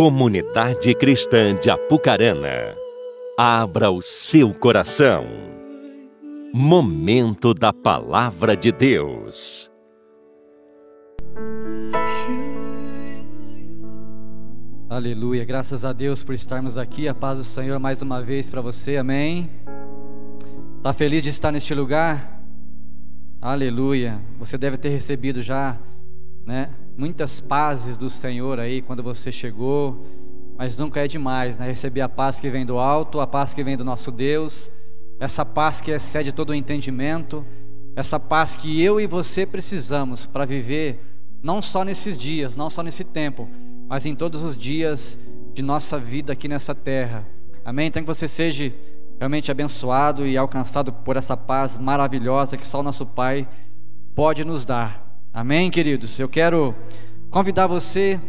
Comunidade Cristã de Apucarana, abra o seu coração. Momento da Palavra de Deus. Aleluia, graças a Deus por estarmos aqui. A paz do Senhor mais uma vez para você, amém. Está feliz de estar neste lugar? Aleluia. Você deve ter recebido já, né, muitas pazes do Senhor aí quando você chegou, mas nunca é demais, né, receber a paz que vem do alto, a paz que vem do nosso Deus, essa paz que excede todo o entendimento, essa paz que eu e você precisamos para viver não só nesses dias, não só nesse tempo, mas em todos os dias de nossa vida aqui nessa terra. Amém? Então que você seja realmente abençoado e alcançado por essa paz maravilhosa que só o nosso Pai pode nos dar. Amém, queridos? Eu quero convidar você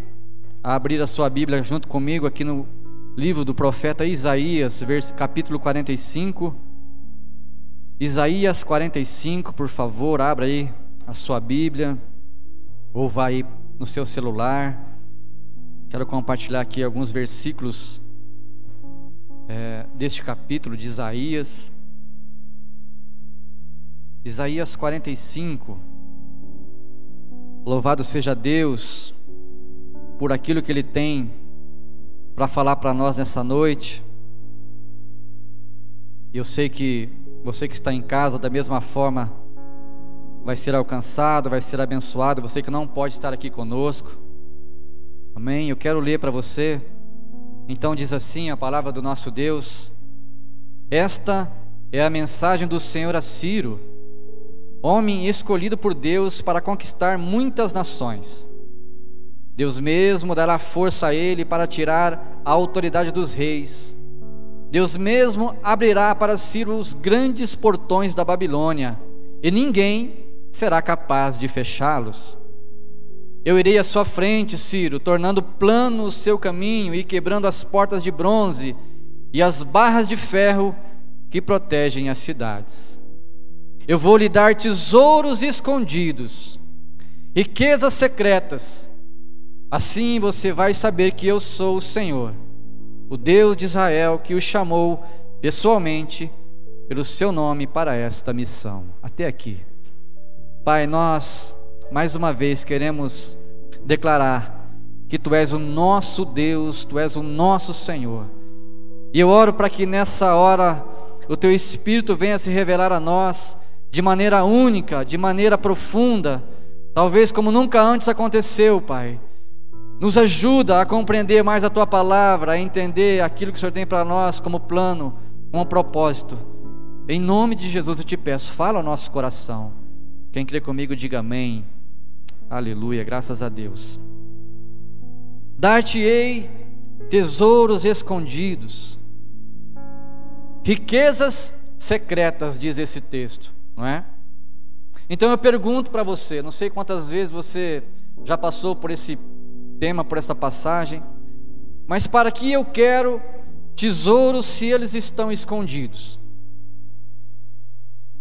a abrir a sua Bíblia junto comigo aqui no livro do profeta Isaías, capítulo 45. Isaías 45, por favor, abra aí a sua Bíblia ou vá aí no seu celular. Quero compartilhar aqui alguns versículos é, deste capítulo de Isaías. Isaías 45. Louvado seja Deus por aquilo que Ele tem para falar para nós nessa noite. Eu sei que você que está em casa, da mesma forma, vai ser alcançado, vai ser abençoado. Você que não pode estar aqui conosco. Amém? Eu quero ler para você. Então diz assim a palavra do nosso Deus: Esta é a mensagem do Senhor a Ciro, homem escolhido por Deus para conquistar muitas nações. Deus mesmo dará força a ele para tirar a autoridade dos reis. Deus mesmo abrirá para Ciro os grandes portões da Babilônia, e ninguém será capaz de fechá-los. Eu irei à sua frente, Ciro, tornando plano o seu caminho e quebrando as portas de bronze e as barras de ferro que protegem as cidades. Eu vou lhe dar tesouros escondidos, riquezas secretas. Assim você vai saber que eu sou o Senhor, o Deus de Israel que o chamou pessoalmente pelo seu nome para esta missão. Até aqui. Pai, nós mais uma vez queremos declarar que Tu és o nosso Deus, Tu és o nosso Senhor. E eu oro para que nessa hora o Teu Espírito venha se revelar a nós de maneira única, de maneira profunda, talvez como nunca antes aconteceu, Pai. Nos ajuda a compreender mais a Tua palavra, a entender aquilo que o Senhor tem para nós como plano, como propósito. Em nome de Jesus eu te peço, fala ao nosso coração. Quem crê comigo, diga amém. Aleluia, graças a Deus. Dar-te-ei tesouros escondidos, riquezas secretas, diz esse texto, não é? Então eu pergunto para você, não sei quantas vezes você já passou por esse tema, por essa passagem, mas para que eu quero tesouros se eles estão escondidos?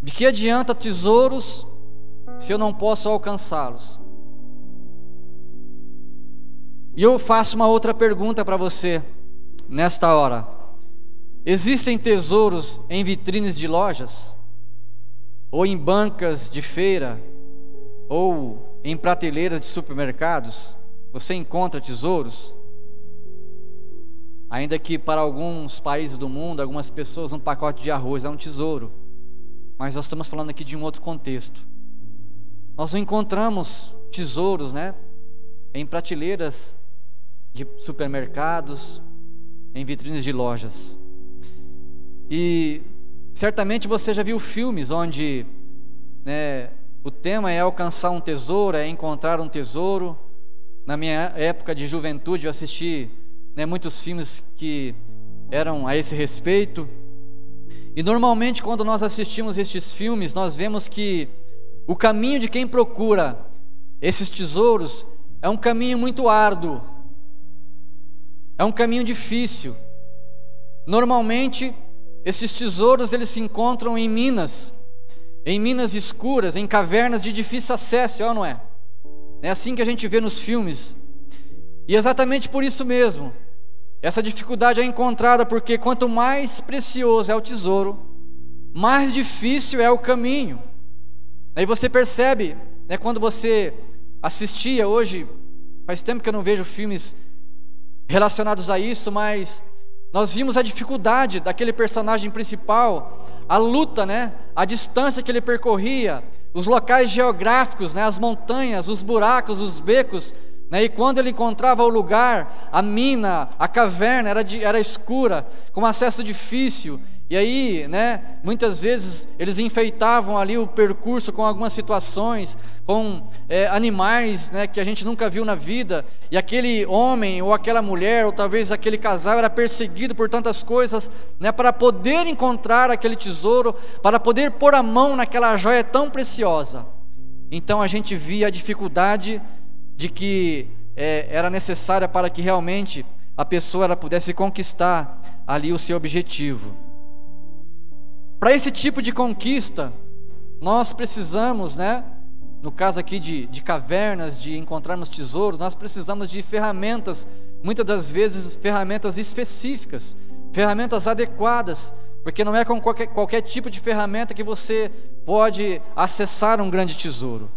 De que adianta tesouros se eu não posso alcançá-los? E eu faço uma outra pergunta para você nesta hora: existem tesouros em vitrines de lojas? Ou em bancas de feira? Ou em prateleiras de supermercados? Você encontra tesouros? Ainda que para alguns países do mundo, algumas pessoas, um pacote de arroz é um tesouro. Mas nós estamos falando aqui de um outro contexto. Nós não encontramos tesouros, né? Em prateleiras de supermercados, em vitrines de lojas. E certamente você já viu filmes onde né, o tema é alcançar um tesouro, é encontrar um tesouro. Na minha época de juventude eu assisti né, muitos filmes que eram a esse respeito. E normalmente quando nós assistimos estes filmes, nós vemos que o caminho de quem procura esses tesouros é um caminho muito árduo, é um caminho difícil. Normalmente, esses tesouros eles se encontram em minas, em minas escuras, em cavernas de difícil acesso, é ou não é? É assim que a gente vê nos filmes. E exatamente por isso mesmo, essa dificuldade é encontrada porque quanto mais precioso é o tesouro, mais difícil é o caminho. Aí você percebe, né, quando você assistia hoje, faz tempo que eu não vejo filmes relacionados a isso, mas nós vimos a dificuldade daquele personagem principal, a luta, né, a distância que ele percorria, os locais geográficos, né, as montanhas, os buracos, os becos, né, e quando ele encontrava o lugar, a mina, a caverna era, de, era escura, com acesso difícil, e aí, né, muitas vezes eles enfeitavam ali o percurso com algumas situações, com é, animais né, que a gente nunca viu na vida, e aquele homem ou aquela mulher, ou talvez aquele casal, era perseguido por tantas coisas, né, para poder encontrar aquele tesouro, para poder pôr a mão naquela joia tão preciosa. Então a gente via a dificuldade de que é, era necessária para que realmente a pessoa pudesse conquistar ali o seu objetivo. Para esse tipo de conquista, nós precisamos, né? No caso aqui de, de cavernas, de encontrarmos tesouros, nós precisamos de ferramentas, muitas das vezes ferramentas específicas, ferramentas adequadas, porque não é com qualquer, qualquer tipo de ferramenta que você pode acessar um grande tesouro.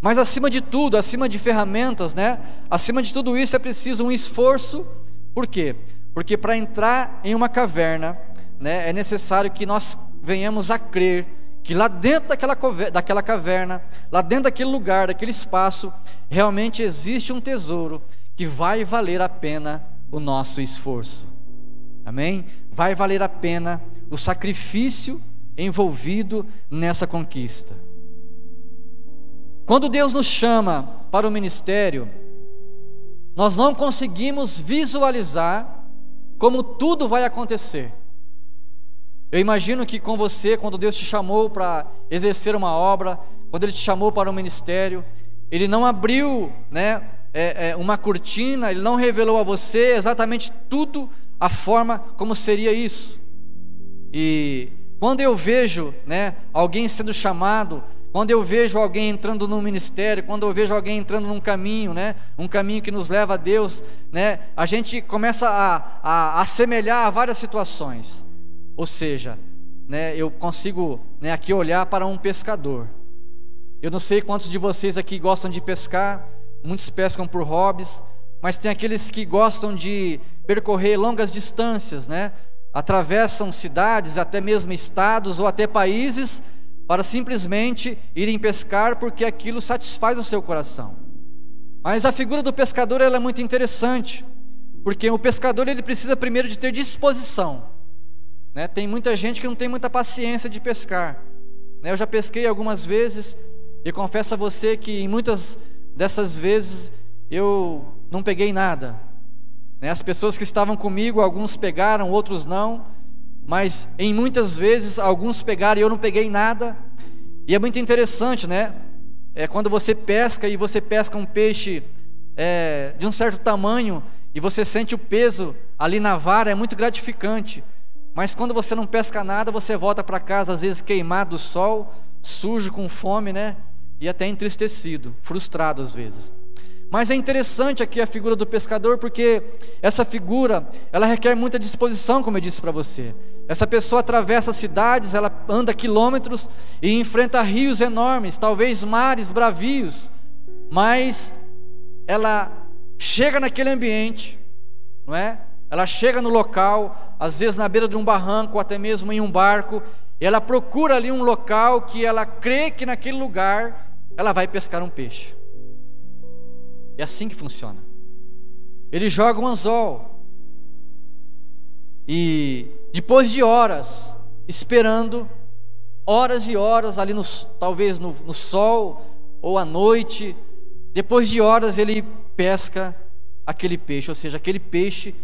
Mas acima de tudo, acima de ferramentas, né? Acima de tudo isso é preciso um esforço. Por quê? Porque para entrar em uma caverna, né, é necessário que nós venhamos a crer que lá dentro daquela, daquela caverna, lá dentro daquele lugar, daquele espaço, realmente existe um tesouro que vai valer a pena o nosso esforço. Amém? Vai valer a pena o sacrifício envolvido nessa conquista. Quando Deus nos chama para o ministério, nós não conseguimos visualizar como tudo vai acontecer. Eu imagino que com você, quando Deus te chamou para exercer uma obra, quando Ele te chamou para um ministério, Ele não abriu né, é, é, uma cortina, Ele não revelou a você exatamente tudo, a forma como seria isso. E quando eu vejo né, alguém sendo chamado, quando eu vejo alguém entrando num ministério, quando eu vejo alguém entrando num caminho, né, um caminho que nos leva a Deus, né, a gente começa a, a, a assemelhar a várias situações. Ou seja, né, eu consigo né, aqui olhar para um pescador. Eu não sei quantos de vocês aqui gostam de pescar, muitos pescam por hobbies, mas tem aqueles que gostam de percorrer longas distâncias, né? Atravessam cidades, até mesmo estados ou até países para simplesmente irem pescar porque aquilo satisfaz o seu coração. Mas a figura do pescador ela é muito interessante, porque o pescador ele precisa primeiro de ter disposição. Né? Tem muita gente que não tem muita paciência de pescar. Né? Eu já pesquei algumas vezes e confesso a você que em muitas dessas vezes eu não peguei nada. Né? As pessoas que estavam comigo, alguns pegaram, outros não. Mas em muitas vezes alguns pegaram e eu não peguei nada. E é muito interessante, né? É quando você pesca e você pesca um peixe é, de um certo tamanho e você sente o peso ali na vara, é muito gratificante. Mas quando você não pesca nada, você volta para casa às vezes queimado do sol, sujo, com fome, né? E até entristecido, frustrado às vezes. Mas é interessante aqui a figura do pescador, porque essa figura, ela requer muita disposição, como eu disse para você. Essa pessoa atravessa cidades, ela anda quilômetros e enfrenta rios enormes, talvez mares bravios, mas ela chega naquele ambiente, não é? Ela chega no local, às vezes na beira de um barranco, até mesmo em um barco, e ela procura ali um local que ela crê que naquele lugar ela vai pescar um peixe. É assim que funciona. Ele joga um anzol. E depois de horas, esperando, horas e horas ali, no, talvez no, no sol ou à noite, depois de horas ele pesca aquele peixe, ou seja, aquele peixe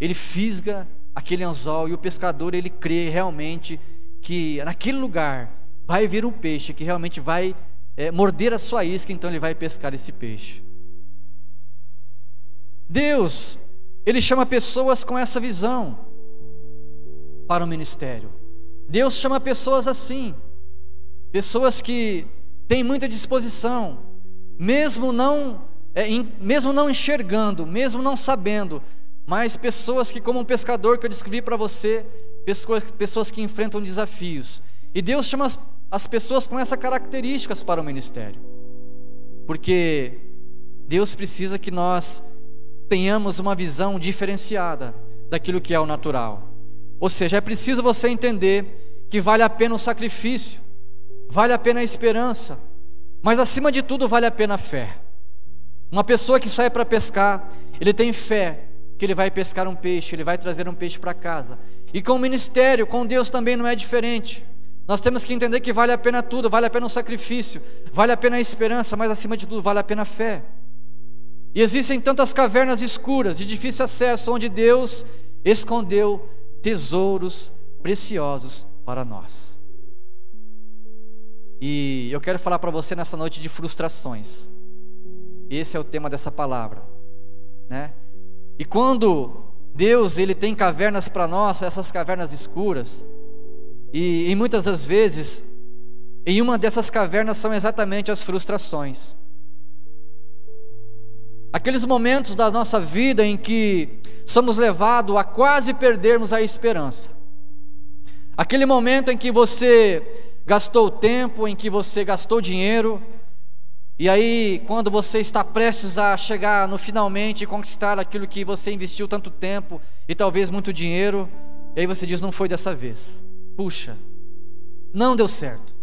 ele fisga aquele anzol e o pescador ele crê realmente que naquele lugar vai vir um peixe que realmente vai é, morder a sua isca, então ele vai pescar esse peixe. Deus, ele chama pessoas com essa visão para o ministério. Deus chama pessoas assim, pessoas que têm muita disposição, mesmo não é, em, mesmo não enxergando, mesmo não sabendo, mas pessoas que, como um pescador que eu descrevi para você, pessoas, que enfrentam desafios. E Deus chama as pessoas com essas características para o ministério, porque Deus precisa que nós tenhamos uma visão diferenciada daquilo que é o natural. Ou seja, é preciso você entender que vale a pena o sacrifício, vale a pena a esperança, mas acima de tudo vale a pena a fé. Uma pessoa que sai para pescar, ele tem fé que ele vai pescar um peixe, ele vai trazer um peixe para casa. E com o ministério, com Deus também não é diferente. Nós temos que entender que vale a pena tudo, vale a pena o sacrifício, vale a pena a esperança, mas acima de tudo vale a pena a fé. E existem tantas cavernas escuras de difícil acesso onde Deus escondeu tesouros preciosos para nós. E eu quero falar para você nessa noite de frustrações. Esse é o tema dessa palavra, né? E quando Deus ele tem cavernas para nós, essas cavernas escuras, e, e muitas das vezes, em uma dessas cavernas são exatamente as frustrações. Aqueles momentos da nossa vida em que somos levados a quase perdermos a esperança. Aquele momento em que você gastou tempo, em que você gastou dinheiro, e aí, quando você está prestes a chegar no finalmente e conquistar aquilo que você investiu tanto tempo e talvez muito dinheiro, e aí você diz: não foi dessa vez. Puxa, não deu certo.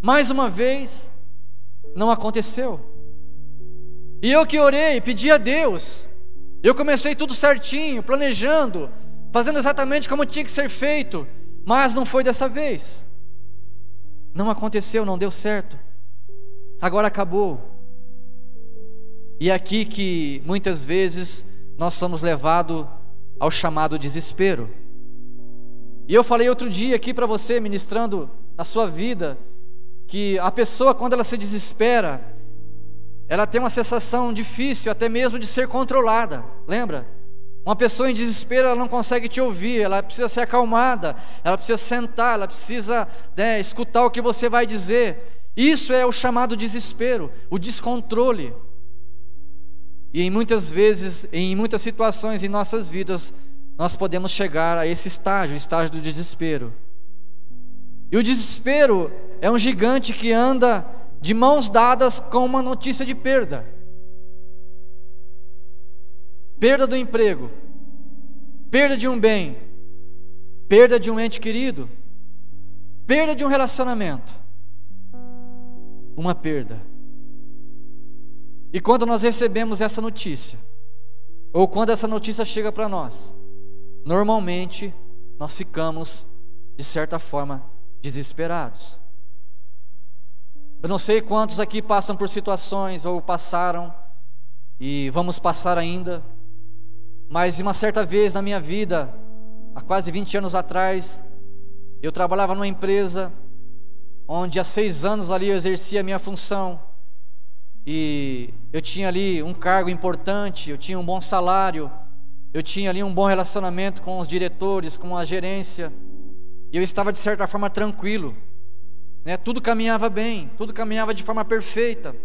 Mais uma vez, não aconteceu. E eu que orei, pedi a Deus, eu comecei tudo certinho, planejando, fazendo exatamente como tinha que ser feito, mas não foi dessa vez. Não aconteceu, não deu certo agora acabou. E é aqui que muitas vezes nós somos levados ao chamado desespero. E eu falei outro dia aqui para você, ministrando na sua vida, que a pessoa, quando ela se desespera, ela tem uma sensação difícil, até mesmo de ser controlada. Lembra? Uma pessoa em desespero, ela não consegue te ouvir, ela precisa ser acalmada, ela precisa sentar, ela precisa né, escutar o que você vai dizer. Isso é o chamado desespero, o descontrole. E em muitas vezes, em muitas situações em nossas vidas, nós podemos chegar a esse estágio, o estágio do desespero. E o desespero é um gigante que anda de mãos dadas com uma notícia de perda. Perda do emprego, perda de um bem, perda de um ente querido, perda de um relacionamento uma perda. E quando nós recebemos essa notícia, ou quando essa notícia chega para nós, normalmente nós ficamos, de certa forma, desesperados. Eu não sei quantos aqui passam por situações ou passaram e vamos passar ainda, mas uma certa vez na minha vida, há quase 20 anos atrás, eu trabalhava numa empresa onde há seis anos ali eu exercia a minha função e eu tinha ali um cargo importante, eu tinha um bom salário, eu tinha ali um bom relacionamento com os diretores, com a gerência, e eu estava de certa forma tranquilo, né? Tudo caminhava bem, tudo caminhava de forma perfeita.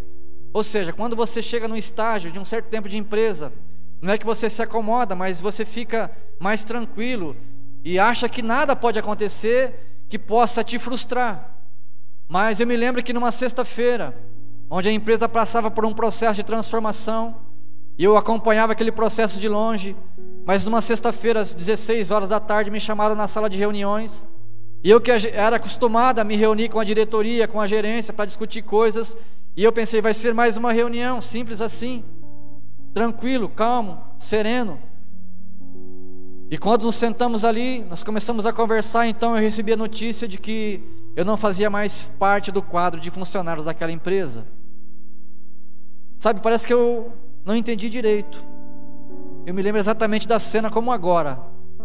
Ou seja, quando você chega num estágio de um certo tempo de empresa, não é que você se acomoda, mas você fica mais tranquilo e acha que nada pode acontecer que possa te frustrar. Mas eu me lembro que numa sexta-feira, onde a empresa passava por um processo de transformação, e eu acompanhava aquele processo de longe, mas numa sexta-feira, às 16 horas da tarde, me chamaram na sala de reuniões, e eu que era acostumado a me reunir com a diretoria, com a gerência, para discutir coisas, e eu pensei, vai ser mais uma reunião, simples assim, tranquilo, calmo, sereno. E quando nos sentamos ali, nós começamos a conversar, então eu recebi a notícia de que eu não fazia mais parte do quadro de funcionários daquela empresa. Sabe, parece que eu não entendi direito. Eu me lembro exatamente da cena como agora,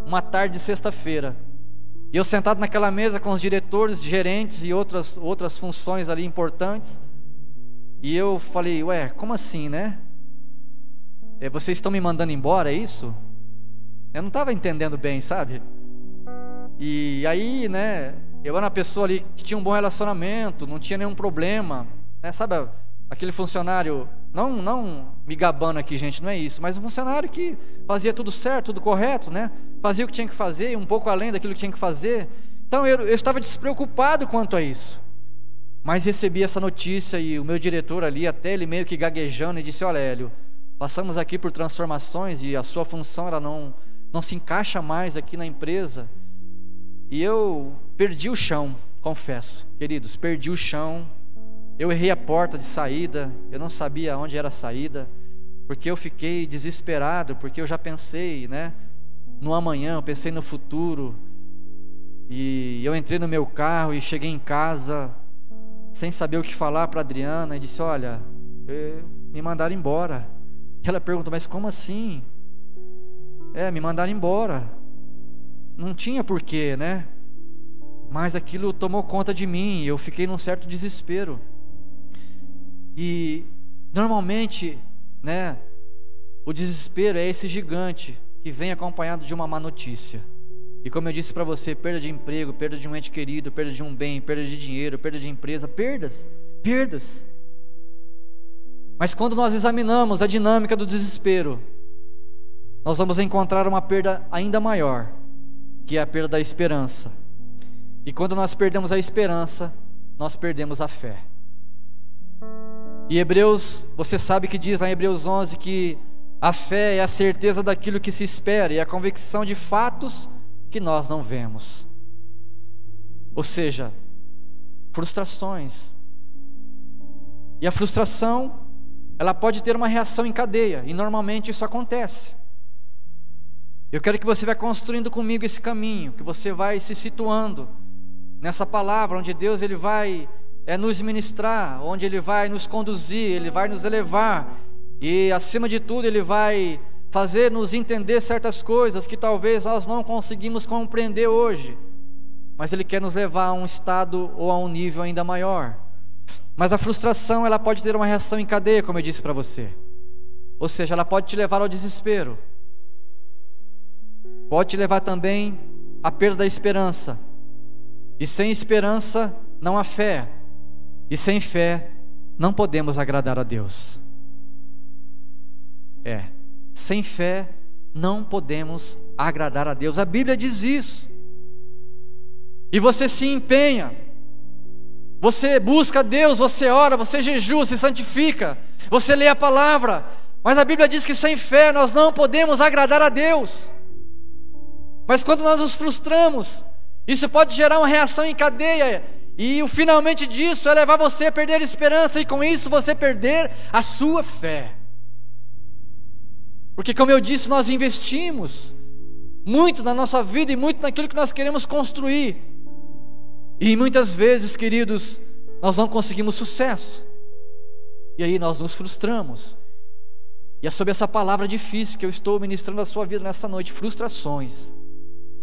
uma tarde de sexta-feira. E eu sentado naquela mesa com os diretores, gerentes e outras, outras funções ali importantes. E eu falei, ué, como assim, né? É, vocês estão me mandando embora, é isso? Eu não estava entendendo bem, sabe? E aí, né, eu era uma pessoa ali que tinha um bom relacionamento, não tinha nenhum problema, né? Sabe aquele funcionário Não, não me gabando aqui, gente, não é isso. Mas um funcionário que fazia tudo certo, tudo correto, né? Fazia o que tinha que fazer, um pouco além daquilo que tinha que fazer. Então eu, eu estava despreocupado quanto a isso. Mas recebi essa notícia e o meu diretor ali, até ele meio que gaguejando, e disse: Olha, Hélio, passamos aqui por transformações e a sua função ela não, não se encaixa mais aqui na empresa. E eu perdi o chão, confesso, queridos, perdi o chão. Eu errei a porta de saída, eu não sabia onde era a saída, porque eu fiquei desesperado, porque eu já pensei, né, no amanhã, eu pensei no futuro. E eu entrei no meu carro e cheguei em casa sem saber o que falar para Adriana e disse: "Olha, me mandaram embora". E ela perguntou: "Mas como assim?" É, me mandaram embora. Não tinha porquê, né? Mas aquilo tomou conta de mim, e eu fiquei num certo desespero. E normalmente, né, o desespero é esse gigante que vem acompanhado de uma má notícia. E como eu disse para você, perda de emprego, perda de um ente querido, perda de um bem, perda de dinheiro, perda de empresa, perdas, perdas. Mas quando nós examinamos a dinâmica do desespero, nós vamos encontrar uma perda ainda maior, que é a perda da esperança. E quando nós perdemos a esperança, nós perdemos a fé. E Hebreus, você sabe que diz lá em Hebreus 11 que a fé é a certeza daquilo que se espera e a convicção de fatos que nós não vemos. Ou seja, frustrações. E a frustração, ela pode ter uma reação em cadeia, e normalmente isso acontece. Eu quero que você vá construindo comigo esse caminho, que você vai se situando nessa palavra, onde Deus ele vai é, nos ministrar, onde Ele vai nos conduzir, Ele vai nos elevar, e acima de tudo, Ele vai fazer nos entender certas coisas que talvez nós não conseguimos compreender hoje, mas Ele quer nos levar a um estado ou a um nível ainda maior. Mas a frustração, ela pode ter uma reação em cadeia, como eu disse para você. Ou seja, ela pode te levar ao desespero. Pode te levar também à perda da esperança. E sem esperança não há fé. E sem fé não podemos agradar a Deus. É, sem fé não podemos agradar a Deus. A Bíblia diz isso. E você se empenha. Você busca Deus, você ora, você jejua, se santifica, você lê a palavra, mas a Bíblia diz que sem fé nós não podemos agradar a Deus. Mas quando nós nos frustramos, isso pode gerar uma reação em cadeia, e o finalmente disso é levar você a perder a esperança, e com isso você perder a sua fé. Porque, como eu disse, nós investimos muito na nossa vida e muito naquilo que nós queremos construir. E muitas vezes, queridos, nós não conseguimos sucesso. E aí nós nos frustramos. E é sobre essa palavra difícil que eu estou ministrando a sua vida nessa noite, frustrações.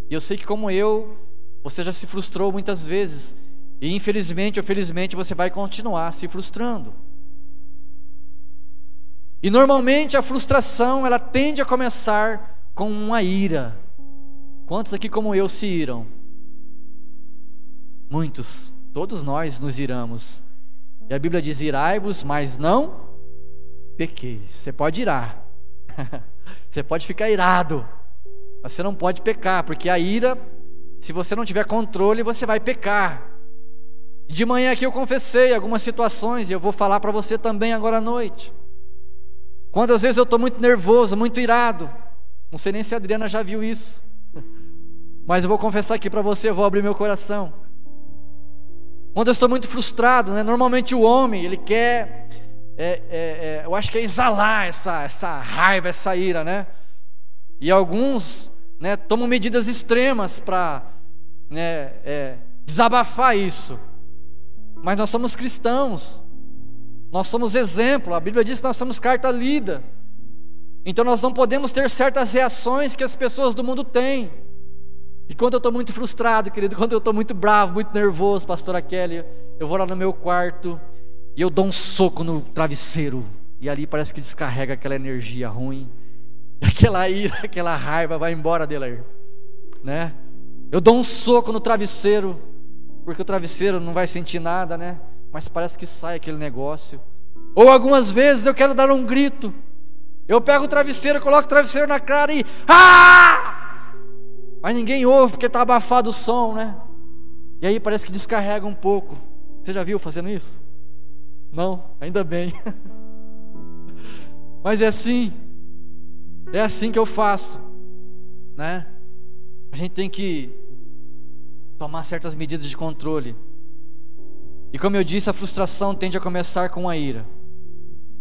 E eu sei que como eu, você já se frustrou muitas vezes. E infelizmente ou felizmente você vai continuar se frustrando. E normalmente a frustração, ela tende a começar com uma ira. Quantos aqui como eu se iram? Muitos, todos nós nos iramos. E a Bíblia diz: irai-vos, mas não pequeis. Você pode irar, você pode ficar irado, mas você não pode pecar, porque a ira, se você não tiver controle, você vai pecar. De manhã aqui eu confessei algumas situações e eu vou falar para você também agora à noite. Quantas vezes eu estou muito nervoso, muito irado. Não sei nem se a Adriana já viu isso. Mas eu vou confessar aqui para você, eu vou abrir meu coração. Quando eu estou muito frustrado, né? normalmente o homem, ele quer, é, é, é, eu acho que é exalar essa, essa raiva, essa ira, né? E alguns né, tomam medidas extremas para né, é, desabafar isso. Mas nós somos cristãos. Nós somos exemplo, a Bíblia diz que nós somos carta lida. Então nós não podemos ter certas reações que as pessoas do mundo têm. E quando eu estou muito frustrado, querido, quando eu estou muito bravo, muito nervoso, pastora Kelly, eu vou lá no meu quarto e eu dou um soco no travesseiro. E ali parece que descarrega aquela energia ruim. Aquela ira, aquela raiva vai embora dele. Né? Eu dou um soco no travesseiro, porque o travesseiro não vai sentir nada, né? mas parece que sai aquele negócio. Ou algumas vezes eu quero dar um grito. Eu pego o travesseiro, coloco o travesseiro na cara e. Ah! Mas ninguém ouve porque está abafado o som, né? E aí parece que descarrega um pouco. Você já viu fazendo isso? Não, ainda bem. Mas é assim. É assim que eu faço, né? A gente tem que tomar certas medidas de controle. E como eu disse, a frustração tende a começar com a ira.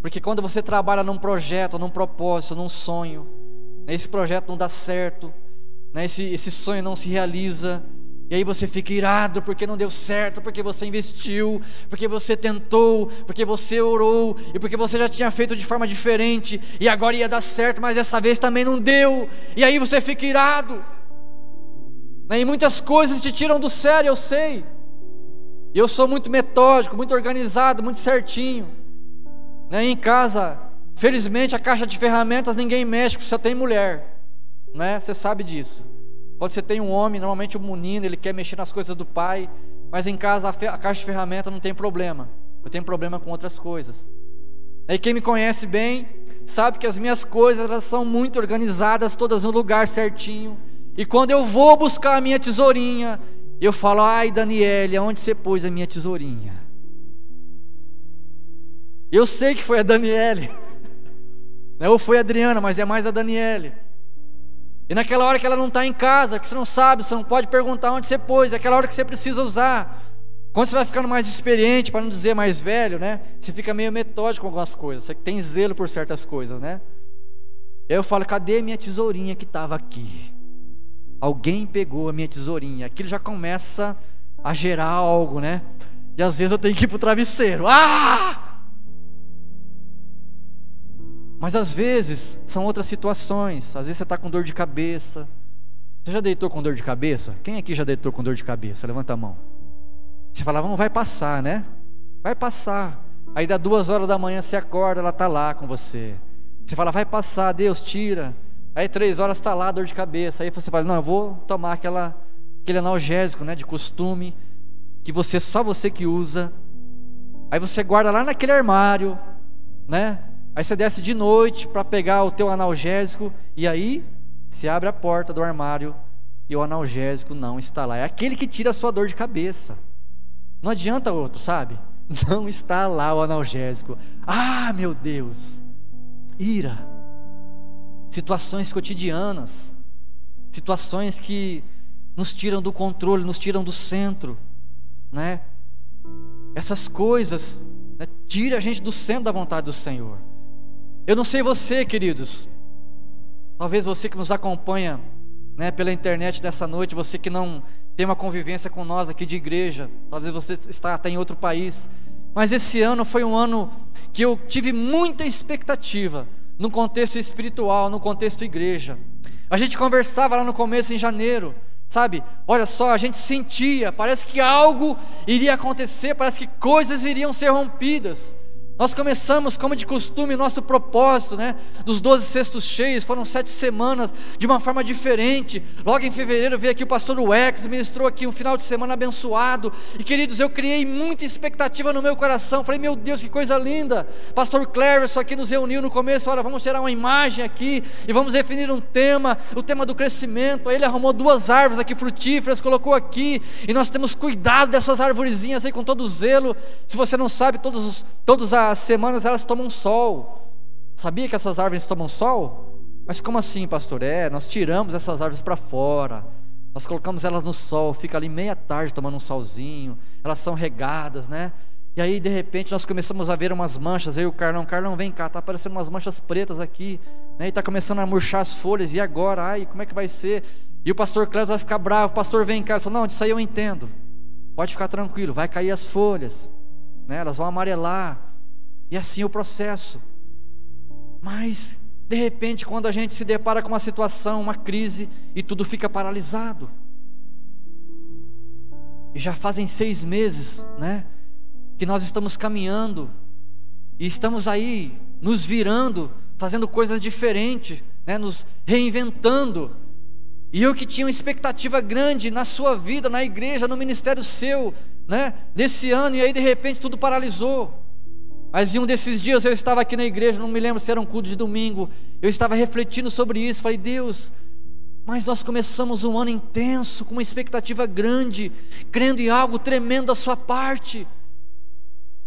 Porque quando você trabalha num projeto, num propósito, num sonho, né, esse projeto não dá certo, né, esse, esse sonho não se realiza, e aí você fica irado porque não deu certo, porque você investiu, porque você tentou, porque você orou, e porque você já tinha feito de forma diferente, e agora ia dar certo, mas dessa vez também não deu, e aí você fica irado. Né, e muitas coisas te tiram do sério, eu sei. E eu sou muito metódico, muito organizado, muito certinho. Né? Em casa, felizmente, a caixa de ferramentas ninguém mexe, porque só tem mulher. Né? Você sabe disso. Quando você tem um homem, normalmente um menino, ele quer mexer nas coisas do pai, mas em casa a, a caixa de ferramentas não tem problema. Eu tenho problema com outras coisas. E quem me conhece bem sabe que as minhas coisas elas são muito organizadas, todas no lugar certinho. E quando eu vou buscar a minha tesourinha, eu falo: "Ai, Daniele, aonde você pôs a minha tesourinha?" Eu sei que foi a Daniele. Ou foi a Adriana, mas é mais a Daniele. E naquela hora que ela não está em casa, que você não sabe, você não pode perguntar onde você pôs, é aquela hora que você precisa usar. Quando você vai ficando mais experiente, para não dizer mais velho, né? Você fica meio metódico com algumas coisas, você tem zelo por certas coisas, né? Aí eu falo, cadê minha tesourinha que estava aqui? Alguém pegou a minha tesourinha. Aquilo já começa a gerar algo, né? E às vezes eu tenho que ir para o travesseiro. Ah! Mas às vezes são outras situações. Às vezes você está com dor de cabeça. Você já deitou com dor de cabeça? Quem aqui já deitou com dor de cabeça? Levanta a mão. Você fala, não vai passar, né? Vai passar. Aí dá duas horas da manhã você acorda, ela está lá com você. Você fala, vai passar, Deus tira. Aí três horas está lá, dor de cabeça. Aí você fala, não, eu vou tomar aquela, aquele analgésico, né, de costume, que você só você que usa. Aí você guarda lá naquele armário, né? Aí você desce de noite para pegar o teu analgésico e aí se abre a porta do armário e o analgésico não está lá. É aquele que tira a sua dor de cabeça. Não adianta outro, sabe? Não está lá o analgésico. Ah, meu Deus! Ira. Situações cotidianas. Situações que nos tiram do controle, nos tiram do centro, né? Essas coisas né, tira a gente do centro da vontade do Senhor. Eu não sei você, queridos. Talvez você que nos acompanha né, pela internet dessa noite, você que não tem uma convivência com nós aqui de igreja, talvez você está até em outro país. Mas esse ano foi um ano que eu tive muita expectativa no contexto espiritual, no contexto igreja. A gente conversava lá no começo em janeiro, sabe? Olha só, a gente sentia, parece que algo iria acontecer, parece que coisas iriam ser rompidas. Nós começamos, como de costume, nosso propósito, né? Dos 12 cestos cheios, foram sete semanas de uma forma diferente. Logo em fevereiro veio aqui o pastor Wex, ministrou aqui um final de semana abençoado. E queridos, eu criei muita expectativa no meu coração. Falei, meu Deus, que coisa linda. Pastor Cleverson aqui nos reuniu no começo. Olha, vamos tirar uma imagem aqui e vamos definir um tema, o tema do crescimento. Aí ele arrumou duas árvores aqui frutíferas, colocou aqui. E nós temos cuidado dessas arvorezinhas aí com todo zelo. Se você não sabe, todos, todos a as semanas elas tomam sol. Sabia que essas árvores tomam sol? Mas como assim, pastor? É, nós tiramos essas árvores para fora. Nós colocamos elas no sol, fica ali meia tarde tomando um solzinho. Elas são regadas, né? E aí, de repente, nós começamos a ver umas manchas. Aí o Carlão, Carlão, vem cá, tá aparecendo umas manchas pretas aqui. Né? E tá começando a murchar as folhas. E agora? Ai, como é que vai ser? E o pastor Cléber vai ficar bravo. Pastor vem cá. Ele falou: Não, disso aí eu entendo. Pode ficar tranquilo, vai cair as folhas. Né? Elas vão amarelar. E assim o processo. Mas, de repente, quando a gente se depara com uma situação, uma crise, e tudo fica paralisado. E já fazem seis meses, né? Que nós estamos caminhando, e estamos aí, nos virando, fazendo coisas diferentes, né? Nos reinventando. E eu que tinha uma expectativa grande na sua vida, na igreja, no ministério seu, né? Nesse ano, e aí de repente tudo paralisou. Mas em um desses dias eu estava aqui na igreja, não me lembro se era um culto de domingo, eu estava refletindo sobre isso, falei, Deus, mas nós começamos um ano intenso, com uma expectativa grande, crendo em algo tremendo da sua parte.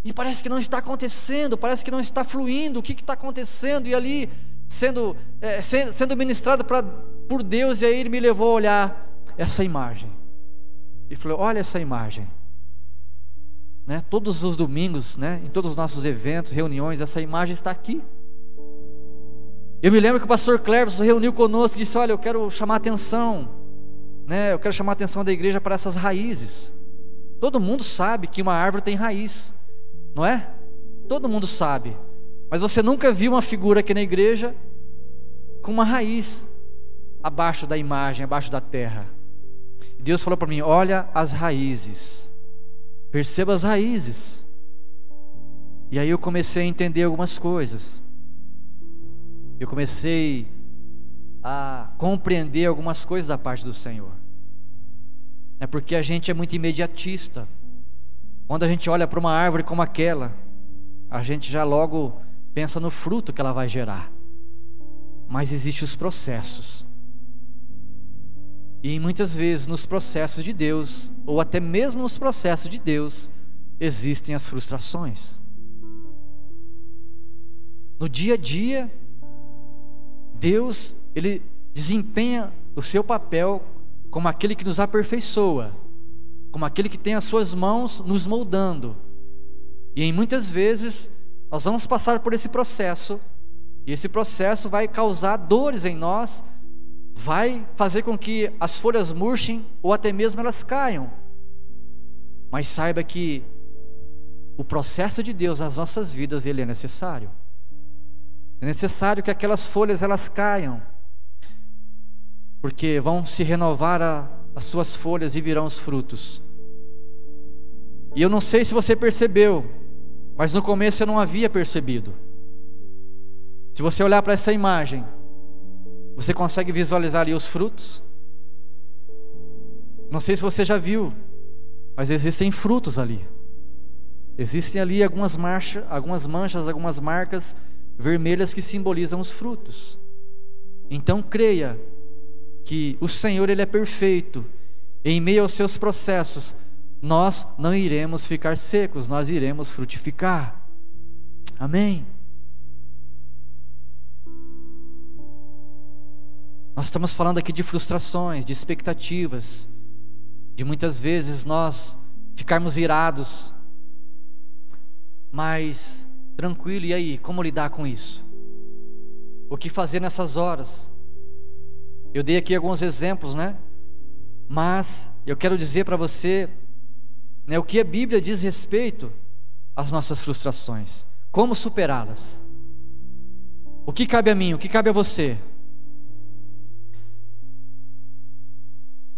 E parece que não está acontecendo, parece que não está fluindo. O que está acontecendo? E ali, sendo, é, sendo ministrado pra, por Deus, e aí ele me levou a olhar essa imagem. E falou: Olha essa imagem. Né? Todos os domingos, né? em todos os nossos eventos, reuniões, essa imagem está aqui. Eu me lembro que o pastor Cleverson reuniu conosco e disse: Olha, eu quero chamar atenção, né? eu quero chamar a atenção da igreja para essas raízes. Todo mundo sabe que uma árvore tem raiz, não é? Todo mundo sabe, mas você nunca viu uma figura aqui na igreja com uma raiz abaixo da imagem, abaixo da terra. Deus falou para mim: Olha as raízes, perceba as raízes. E aí eu comecei a entender algumas coisas eu comecei a compreender algumas coisas da parte do Senhor. É porque a gente é muito imediatista. Quando a gente olha para uma árvore como aquela, a gente já logo pensa no fruto que ela vai gerar. Mas existem os processos. E muitas vezes nos processos de Deus, ou até mesmo nos processos de Deus, existem as frustrações. No dia a dia, Deus, ele desempenha o seu papel como aquele que nos aperfeiçoa, como aquele que tem as suas mãos nos moldando. E em muitas vezes nós vamos passar por esse processo, e esse processo vai causar dores em nós, vai fazer com que as folhas murchem ou até mesmo elas caiam. Mas saiba que o processo de Deus nas nossas vidas ele é necessário. É necessário que aquelas folhas elas caiam, porque vão se renovar a, as suas folhas e virão os frutos. E eu não sei se você percebeu, mas no começo eu não havia percebido. Se você olhar para essa imagem, você consegue visualizar ali os frutos? Não sei se você já viu, mas existem frutos ali. Existem ali algumas, marcha, algumas manchas, algumas marcas vermelhas que simbolizam os frutos. Então creia que o Senhor ele é perfeito. Em meio aos seus processos, nós não iremos ficar secos, nós iremos frutificar. Amém. Nós estamos falando aqui de frustrações, de expectativas, de muitas vezes nós ficarmos irados, mas Tranquilo, e aí, como lidar com isso? O que fazer nessas horas? Eu dei aqui alguns exemplos, né? Mas eu quero dizer para você né, o que a Bíblia diz respeito às nossas frustrações. Como superá-las? O que cabe a mim? O que cabe a você?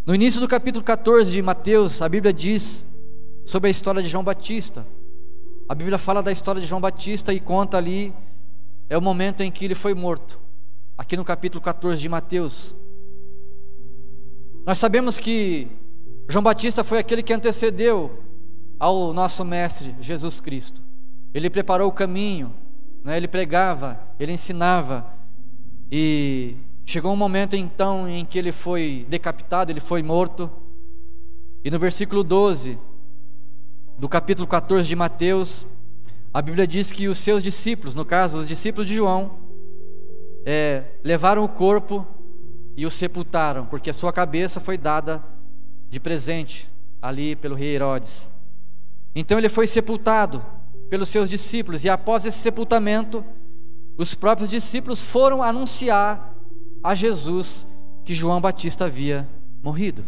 No início do capítulo 14 de Mateus, a Bíblia diz sobre a história de João Batista. A Bíblia fala da história de João Batista e conta ali é o momento em que ele foi morto. Aqui no capítulo 14 de Mateus. Nós sabemos que João Batista foi aquele que antecedeu ao nosso mestre Jesus Cristo. Ele preparou o caminho, né? ele pregava, ele ensinava. E chegou um momento então em que ele foi decapitado, ele foi morto. E no versículo 12, do capítulo 14 de Mateus, a Bíblia diz que os seus discípulos, no caso, os discípulos de João, é, levaram o corpo e o sepultaram, porque a sua cabeça foi dada de presente ali pelo rei Herodes. Então ele foi sepultado pelos seus discípulos, e após esse sepultamento, os próprios discípulos foram anunciar a Jesus que João Batista havia morrido.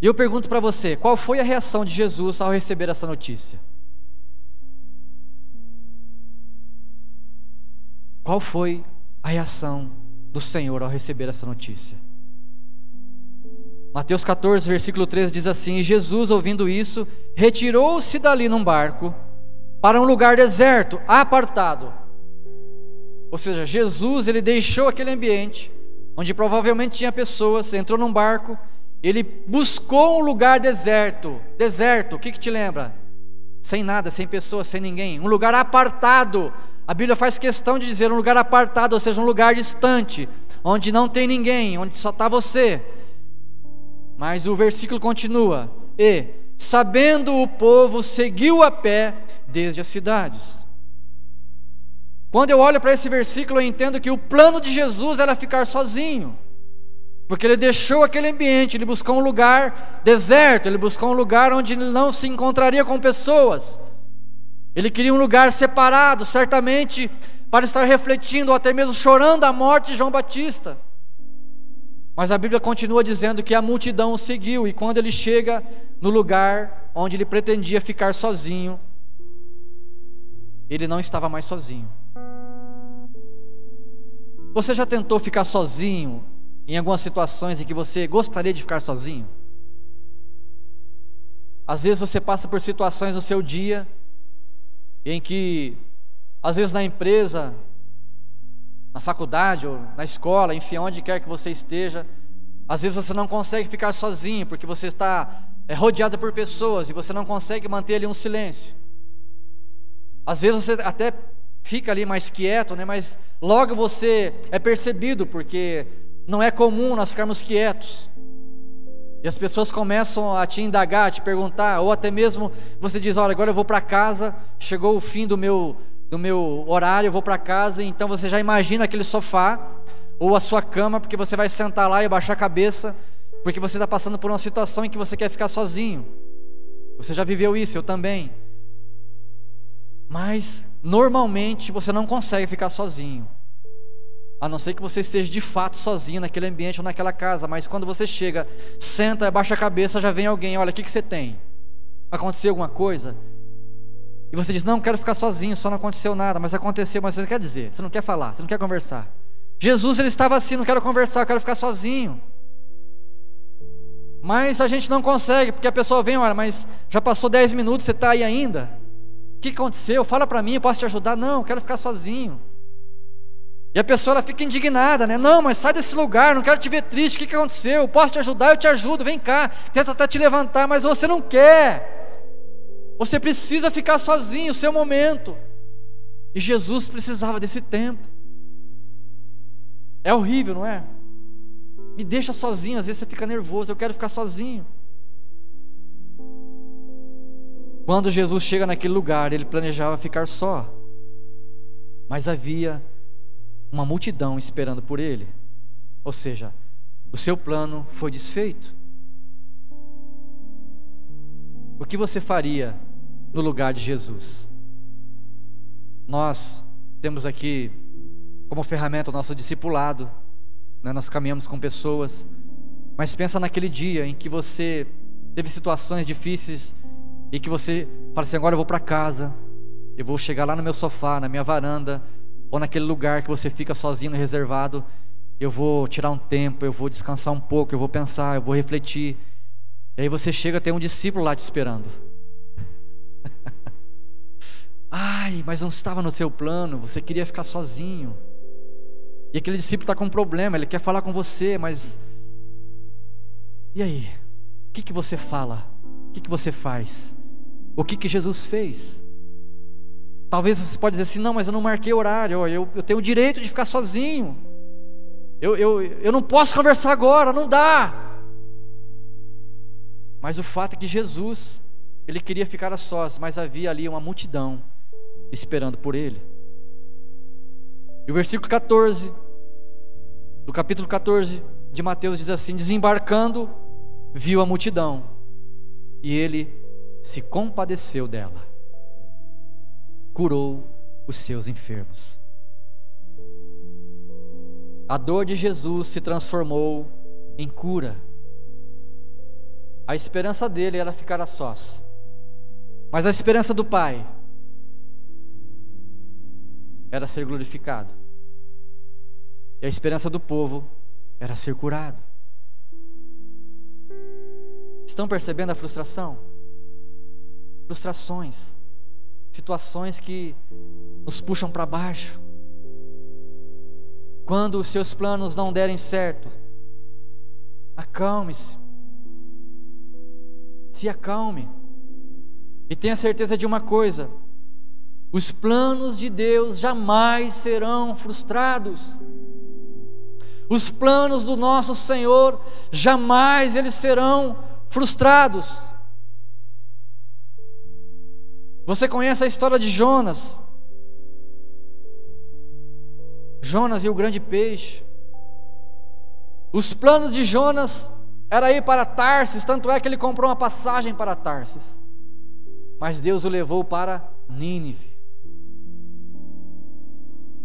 E eu pergunto para você, qual foi a reação de Jesus ao receber essa notícia? Qual foi a reação do Senhor ao receber essa notícia? Mateus 14, versículo 13 diz assim: E Jesus, ouvindo isso, retirou-se dali num barco para um lugar deserto, apartado. Ou seja, Jesus ele deixou aquele ambiente onde provavelmente tinha pessoas, entrou num barco ele buscou um lugar deserto. Deserto, o que, que te lembra? sem nada, sem pessoas, sem ninguém, um lugar apartado. A Bíblia faz questão de dizer um lugar apartado, ou seja, um lugar distante, onde não tem ninguém, onde só está você. Mas o versículo continua: E, sabendo o povo, seguiu a pé desde as cidades. Quando eu olho para esse versículo, eu entendo que o plano de Jesus era ficar sozinho. Porque ele deixou aquele ambiente, ele buscou um lugar deserto, ele buscou um lugar onde ele não se encontraria com pessoas. Ele queria um lugar separado, certamente para estar refletindo ou até mesmo chorando a morte de João Batista. Mas a Bíblia continua dizendo que a multidão o seguiu, e quando ele chega no lugar onde ele pretendia ficar sozinho, ele não estava mais sozinho. Você já tentou ficar sozinho em algumas situações em que você gostaria de ficar sozinho? Às vezes você passa por situações no seu dia em que, às vezes na empresa, na faculdade ou na escola, enfim, onde quer que você esteja, às vezes você não consegue ficar sozinho porque você está é, rodeado por pessoas e você não consegue manter ali um silêncio. Às vezes você até fica ali mais quieto, né? mas logo você é percebido, porque não é comum nós ficarmos quietos. E as pessoas começam a te indagar, a te perguntar, ou até mesmo você diz: Olha, agora eu vou para casa, chegou o fim do meu, do meu horário, eu vou para casa, então você já imagina aquele sofá, ou a sua cama, porque você vai sentar lá e baixar a cabeça, porque você está passando por uma situação em que você quer ficar sozinho. Você já viveu isso, eu também. Mas normalmente você não consegue ficar sozinho. A não ser que você esteja de fato sozinho naquele ambiente ou naquela casa. Mas quando você chega, senta, abaixa a cabeça, já vem alguém: olha, o que, que você tem? Aconteceu alguma coisa? E você diz: não, quero ficar sozinho, só não aconteceu nada. Mas aconteceu, mas você não quer dizer, você não quer falar, você não quer conversar. Jesus, ele estava assim: não quero conversar, eu quero ficar sozinho. Mas a gente não consegue, porque a pessoa vem, olha, mas já passou 10 minutos, você está aí ainda? Que aconteceu? Fala para mim, eu posso te ajudar? Não, eu quero ficar sozinho. E a pessoa ela fica indignada, né? Não, mas sai desse lugar, não quero te ver triste. O que, que aconteceu? Eu posso te ajudar, eu te ajudo, vem cá. Tenta até te levantar, mas você não quer. Você precisa ficar sozinho, o seu momento. E Jesus precisava desse tempo. É horrível, não é? Me deixa sozinho, às vezes você fica nervoso, eu quero ficar sozinho. Quando Jesus chega naquele lugar, ele planejava ficar só, mas havia uma multidão esperando por ele. Ou seja, o seu plano foi desfeito. O que você faria no lugar de Jesus? Nós temos aqui como ferramenta o nosso discipulado, né? nós caminhamos com pessoas, mas pensa naquele dia em que você teve situações difíceis e que você fala assim: agora eu vou para casa, eu vou chegar lá no meu sofá, na minha varanda, ou naquele lugar que você fica sozinho, reservado, eu vou tirar um tempo, eu vou descansar um pouco, eu vou pensar, eu vou refletir. E aí você chega, tem um discípulo lá te esperando. Ai, mas não estava no seu plano, você queria ficar sozinho. E aquele discípulo está com um problema, ele quer falar com você, mas. E aí? O que, que você fala? O que, que você faz? O que, que Jesus fez? Talvez você pode dizer assim, não, mas eu não marquei horário, eu, eu tenho o direito de ficar sozinho. Eu, eu, eu não posso conversar agora, não dá. Mas o fato é que Jesus, ele queria ficar a sós, mas havia ali uma multidão esperando por ele. E o versículo 14, do capítulo 14 de Mateus diz assim: Desembarcando, viu a multidão, e ele se compadeceu dela, curou os seus enfermos. A dor de Jesus se transformou em cura. A esperança dele era ficar a sós, mas a esperança do Pai era ser glorificado, e a esperança do povo era ser curado. Estão percebendo a frustração? Frustrações, situações que nos puxam para baixo. Quando os seus planos não derem certo, acalme-se. Se acalme. E tenha certeza de uma coisa: os planos de Deus jamais serão frustrados. Os planos do nosso Senhor jamais eles serão frustrados. Você conhece a história de Jonas? Jonas e o grande peixe. Os planos de Jonas era ir para Tarsis, tanto é que ele comprou uma passagem para Tarsis. Mas Deus o levou para Nínive.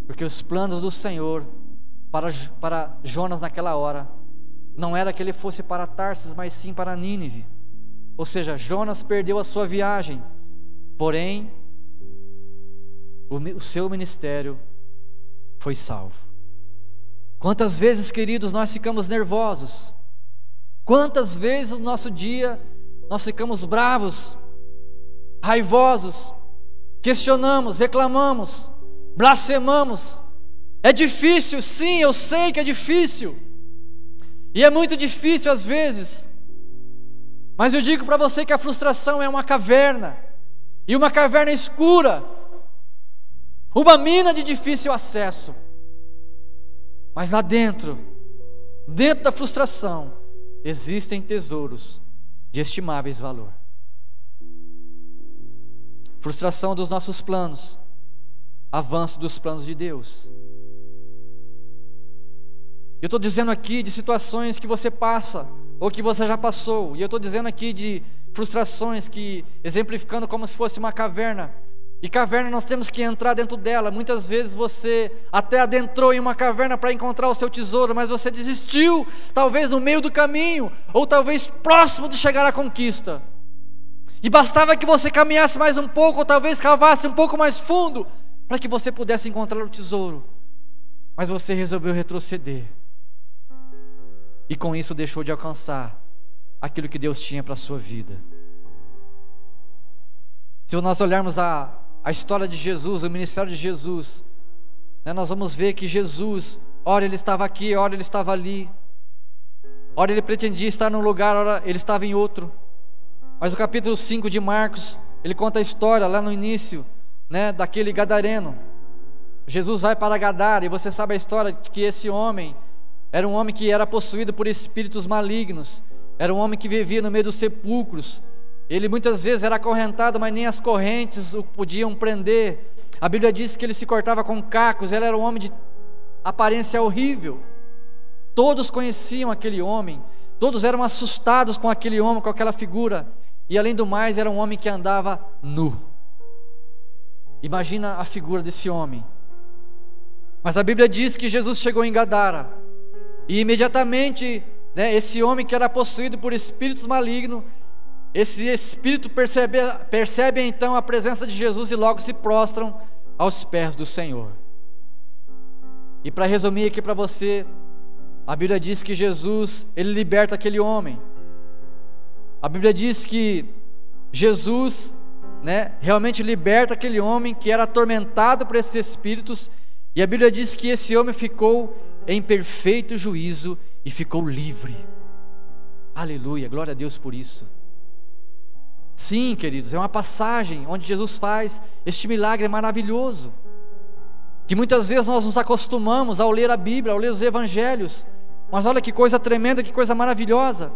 Porque os planos do Senhor para, para Jonas naquela hora não era que ele fosse para Tarsis, mas sim para Nínive. Ou seja, Jonas perdeu a sua viagem, porém, o, seu ministério foi salvo. Quantas vezes, queridos, nós ficamos nervosos? Quantas vezes no nosso dia nós ficamos bravos, raivosos, questionamos, reclamamos, blasfemamos? É difícil, sim, eu sei que é difícil. E é muito difícil às vezes. Mas eu digo para você que a frustração é uma caverna, e uma caverna escura, uma mina de difícil acesso. Mas lá dentro, dentro da frustração, existem tesouros de estimáveis valor. Frustração dos nossos planos, avanço dos planos de Deus. Eu estou dizendo aqui de situações que você passa ou que você já passou, e eu estou dizendo aqui de frustrações que, exemplificando como se fosse uma caverna, e caverna nós temos que entrar dentro dela. Muitas vezes você até adentrou em uma caverna para encontrar o seu tesouro, mas você desistiu, talvez no meio do caminho, ou talvez próximo de chegar à conquista. E bastava que você caminhasse mais um pouco, ou talvez cavasse um pouco mais fundo, para que você pudesse encontrar o tesouro. Mas você resolveu retroceder. E com isso deixou de alcançar aquilo que Deus tinha para a sua vida. Se nós olharmos a, a história de Jesus, o ministério de Jesus, né, nós vamos ver que Jesus, ora ele estava aqui, ora ele estava ali, ora ele pretendia estar num lugar, ora ele estava em outro. Mas o capítulo 5 de Marcos, ele conta a história lá no início, né, daquele gadareno. Jesus vai para Gadara e você sabe a história que esse homem era um homem que era possuído por espíritos malignos, era um homem que vivia no meio dos sepulcros, ele muitas vezes era acorrentado, mas nem as correntes o podiam prender. A Bíblia diz que ele se cortava com cacos, ele era um homem de aparência horrível. Todos conheciam aquele homem, todos eram assustados com aquele homem, com aquela figura. E além do mais, era um homem que andava nu. Imagina a figura desse homem. Mas a Bíblia diz que Jesus chegou em Gadara, e imediatamente, né, esse homem que era possuído por espíritos malignos, esse espírito percebe, percebe então a presença de Jesus e logo se prostram aos pés do Senhor. E para resumir aqui para você, a Bíblia diz que Jesus, ele liberta aquele homem. A Bíblia diz que Jesus, né, realmente liberta aquele homem que era atormentado por esses espíritos, e a Bíblia diz que esse homem ficou em perfeito juízo e ficou livre. Aleluia, glória a Deus por isso. Sim, queridos, é uma passagem onde Jesus faz este milagre maravilhoso. Que muitas vezes nós nos acostumamos ao ler a Bíblia, ao ler os evangelhos, mas olha que coisa tremenda, que coisa maravilhosa.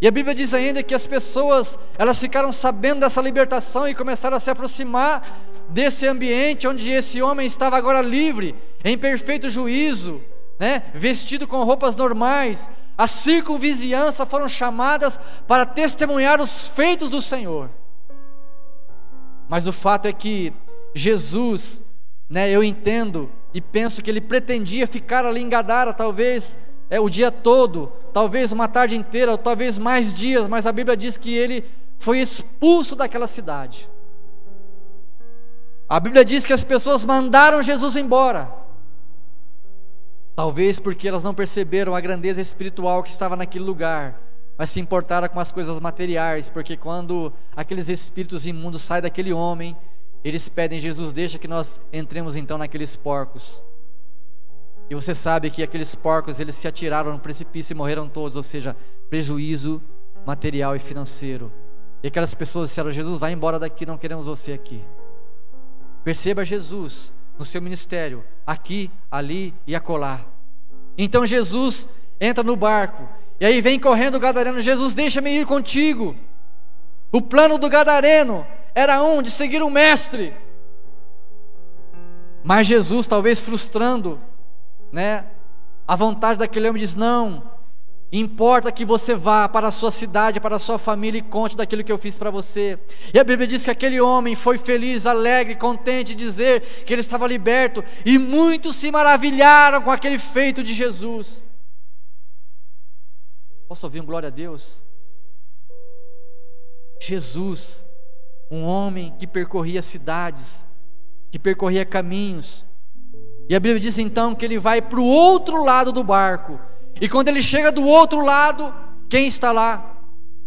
E a Bíblia diz ainda que as pessoas, elas ficaram sabendo dessa libertação e começaram a se aproximar desse ambiente onde esse homem estava agora livre, em perfeito juízo, né? vestido com roupas normais, a circunvizinhança foram chamadas para testemunhar os feitos do Senhor. Mas o fato é que Jesus, né, eu entendo e penso que ele pretendia ficar ali em Gadara, talvez é o dia todo, talvez uma tarde inteira, ou talvez mais dias, mas a Bíblia diz que ele foi expulso daquela cidade. A Bíblia diz que as pessoas mandaram Jesus embora. Talvez porque elas não perceberam a grandeza espiritual que estava naquele lugar, mas se importaram com as coisas materiais, porque quando aqueles espíritos imundos saem daquele homem, eles pedem, Jesus, deixa que nós entremos então naqueles porcos. E você sabe que aqueles porcos, eles se atiraram no precipício e morreram todos, ou seja, prejuízo material e financeiro. E aquelas pessoas disseram: Jesus, vai embora daqui, não queremos você aqui. Perceba Jesus no seu ministério, aqui, ali e acolá. Então Jesus entra no barco, e aí vem correndo o gadareno: Jesus, deixa-me ir contigo. O plano do gadareno era um de seguir o mestre. Mas Jesus, talvez frustrando, né, a vontade daquele homem, diz: Não, Importa que você vá para a sua cidade, para a sua família e conte daquilo que eu fiz para você. E a Bíblia diz que aquele homem foi feliz, alegre, contente de dizer que ele estava liberto, e muitos se maravilharam com aquele feito de Jesus. Posso ouvir um glória a Deus? Jesus, um homem que percorria cidades, que percorria caminhos, e a Bíblia diz então que ele vai para o outro lado do barco e quando ele chega do outro lado, quem está lá?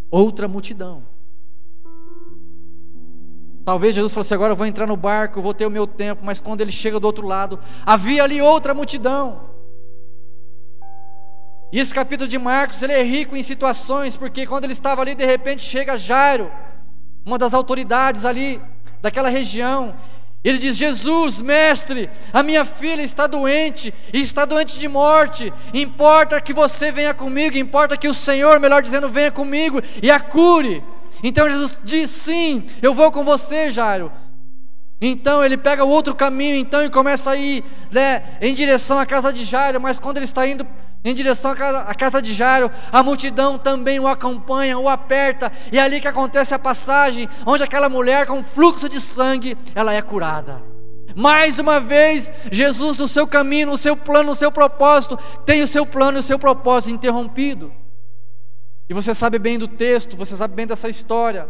Outra multidão. Talvez Jesus assim: agora eu vou entrar no barco, vou ter o meu tempo, mas quando ele chega do outro lado, havia ali outra multidão. E esse capítulo de Marcos, ele é rico em situações, porque quando ele estava ali, de repente chega Jairo, uma das autoridades ali daquela região, ele diz: Jesus, mestre, a minha filha está doente, e está doente de morte. Importa que você venha comigo, importa que o Senhor, melhor dizendo, venha comigo e a cure. Então Jesus diz: Sim, eu vou com você, Jairo. Então ele pega o outro caminho, então e começa a ir né, em direção à casa de Jairo. Mas quando ele está indo em direção à casa, à casa de Jairo, a multidão também o acompanha, o aperta, e é ali que acontece a passagem, onde aquela mulher com fluxo de sangue, ela é curada. Mais uma vez, Jesus no seu caminho, no seu plano, no seu propósito, tem o seu plano e o seu propósito interrompido. E você sabe bem do texto, você sabe bem dessa história.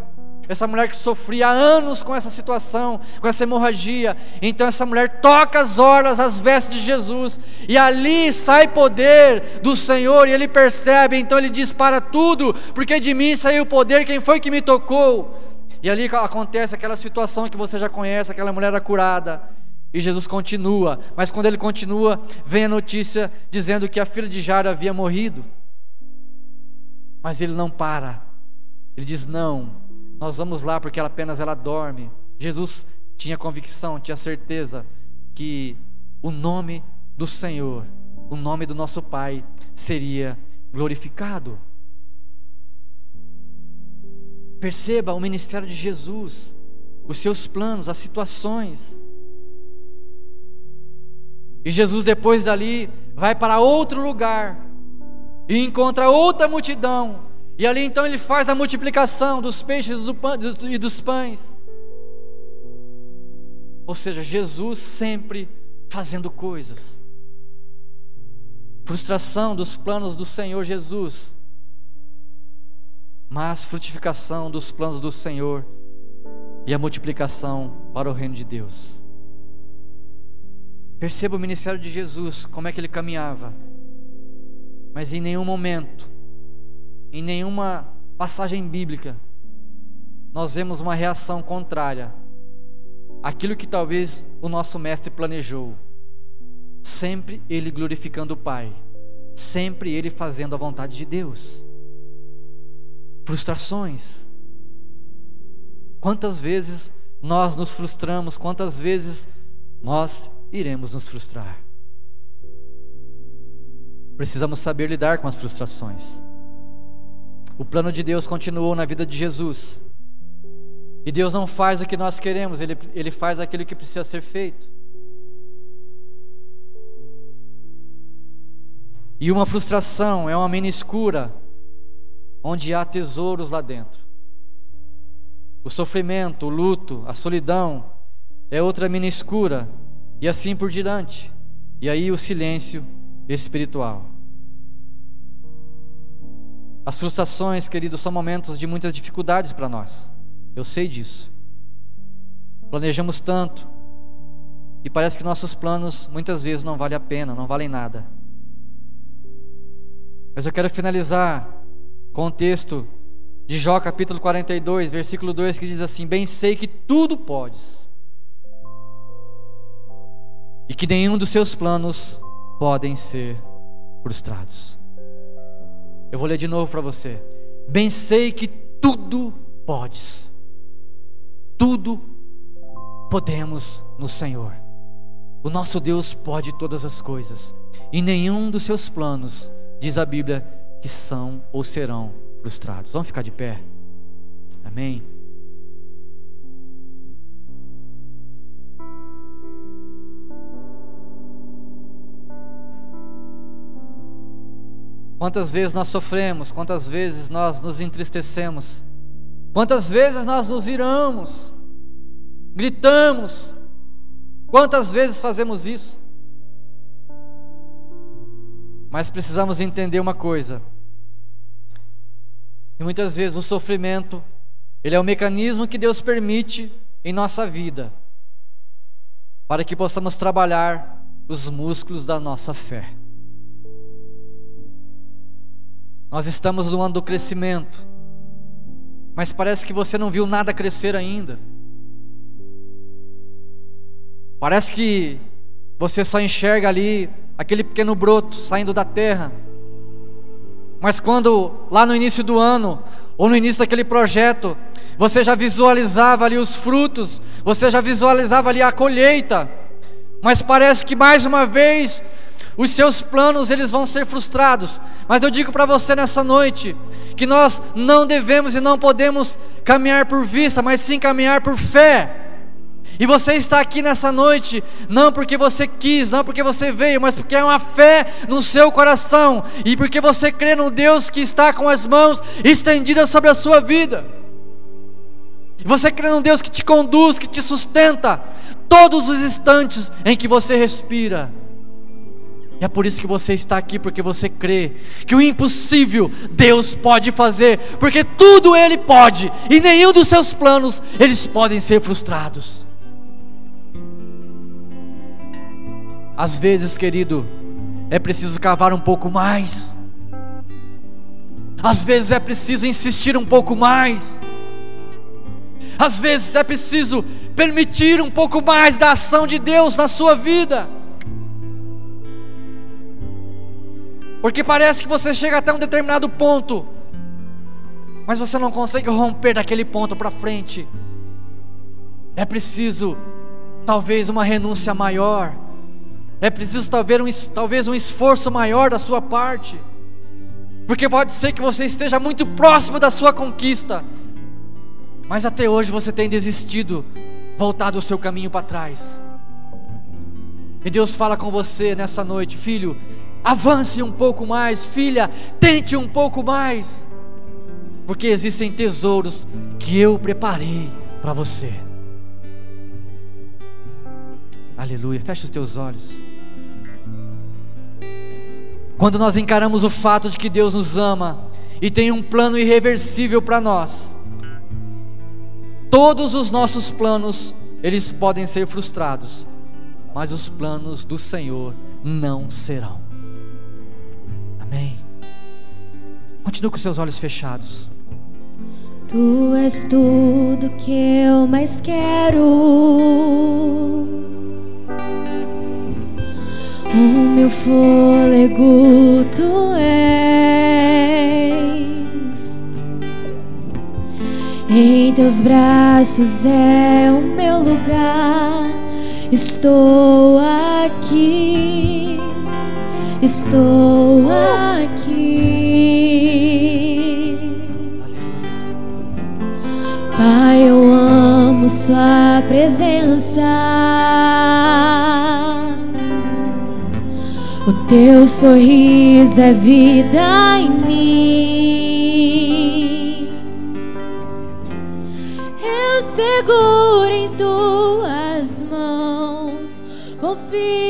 Essa mulher que sofria há anos com essa situação, com essa hemorragia. Então essa mulher toca as orlas, as vestes de Jesus, e ali sai poder do Senhor, e ele percebe, então ele diz: Para tudo, porque de mim saiu o poder, quem foi que me tocou? E ali acontece aquela situação que você já conhece, aquela mulher era curada. E Jesus continua, mas quando ele continua, vem a notícia dizendo que a filha de Jairo havia morrido. Mas ele não para. Ele diz: Não, nós vamos lá porque ela apenas ela dorme. Jesus tinha convicção, tinha certeza que o nome do Senhor, o nome do nosso Pai seria glorificado. Perceba o ministério de Jesus, os seus planos, as situações. E Jesus depois dali vai para outro lugar e encontra outra multidão e ali então ele faz a multiplicação dos peixes e dos pães. Ou seja, Jesus sempre fazendo coisas. Frustração dos planos do Senhor Jesus, mas frutificação dos planos do Senhor e a multiplicação para o reino de Deus. Perceba o ministério de Jesus, como é que ele caminhava, mas em nenhum momento em nenhuma passagem bíblica nós vemos uma reação contrária àquilo que talvez o nosso mestre planejou. Sempre ele glorificando o Pai, sempre ele fazendo a vontade de Deus. Frustrações. Quantas vezes nós nos frustramos, quantas vezes nós iremos nos frustrar. Precisamos saber lidar com as frustrações. O plano de Deus continuou na vida de Jesus. E Deus não faz o que nós queremos, Ele, ele faz aquilo que precisa ser feito. E uma frustração é uma mina escura, onde há tesouros lá dentro. O sofrimento, o luto, a solidão é outra mina escura, e assim por diante. E aí o silêncio espiritual. As frustrações, queridos, são momentos de muitas dificuldades para nós. Eu sei disso. Planejamos tanto e parece que nossos planos muitas vezes não valem a pena, não valem nada. Mas eu quero finalizar com o texto de Jó capítulo 42, versículo 2, que diz assim: Bem sei que tudo podes, e que nenhum dos seus planos podem ser frustrados. Eu vou ler de novo para você. Bem sei que tudo podes. Tudo podemos no Senhor. O nosso Deus pode todas as coisas, e nenhum dos seus planos, diz a Bíblia, que são ou serão frustrados. Vamos ficar de pé. Amém. Quantas vezes nós sofremos, quantas vezes nós nos entristecemos, quantas vezes nós nos iramos, gritamos, quantas vezes fazemos isso? Mas precisamos entender uma coisa. E muitas vezes o sofrimento, ele é o mecanismo que Deus permite em nossa vida, para que possamos trabalhar os músculos da nossa fé. Nós estamos no ano do crescimento, mas parece que você não viu nada crescer ainda. Parece que você só enxerga ali aquele pequeno broto saindo da terra. Mas quando lá no início do ano, ou no início daquele projeto, você já visualizava ali os frutos, você já visualizava ali a colheita, mas parece que mais uma vez os seus planos eles vão ser frustrados. Mas eu digo para você nessa noite que nós não devemos e não podemos caminhar por vista, mas sim caminhar por fé. E você está aqui nessa noite, não porque você quis, não porque você veio, mas porque é uma fé no seu coração e porque você crê no Deus que está com as mãos estendidas sobre a sua vida. Você crê num Deus que te conduz, que te sustenta todos os instantes em que você respira. E é por isso que você está aqui, porque você crê que o impossível Deus pode fazer, porque tudo Ele pode, e nenhum dos seus planos eles podem ser frustrados. Às vezes, querido, é preciso cavar um pouco mais. Às vezes é preciso insistir um pouco mais. Às vezes é preciso permitir um pouco mais da ação de Deus na sua vida. Porque parece que você chega até um determinado ponto, mas você não consegue romper daquele ponto para frente. É preciso, talvez, uma renúncia maior. É preciso talvez um, talvez um esforço maior da sua parte. Porque pode ser que você esteja muito próximo da sua conquista, mas até hoje você tem desistido, voltado o seu caminho para trás. E Deus fala com você nessa noite, filho, avance um pouco mais, filha, tente um pouco mais, porque existem tesouros que eu preparei para você. Aleluia, fecha os teus olhos. Quando nós encaramos o fato de que Deus nos ama e tem um plano irreversível para nós, todos os nossos planos, eles podem ser frustrados, mas os planos do Senhor não serão. Amém. Continue com seus olhos fechados. Tu és tudo que eu mais quero. O meu fôlego tu és. Em teus braços é o meu lugar. Estou aqui estou aqui. Pai, eu amo Sua presença. O teu sorriso é vida em mim. Eu seguro em tuas mãos, confio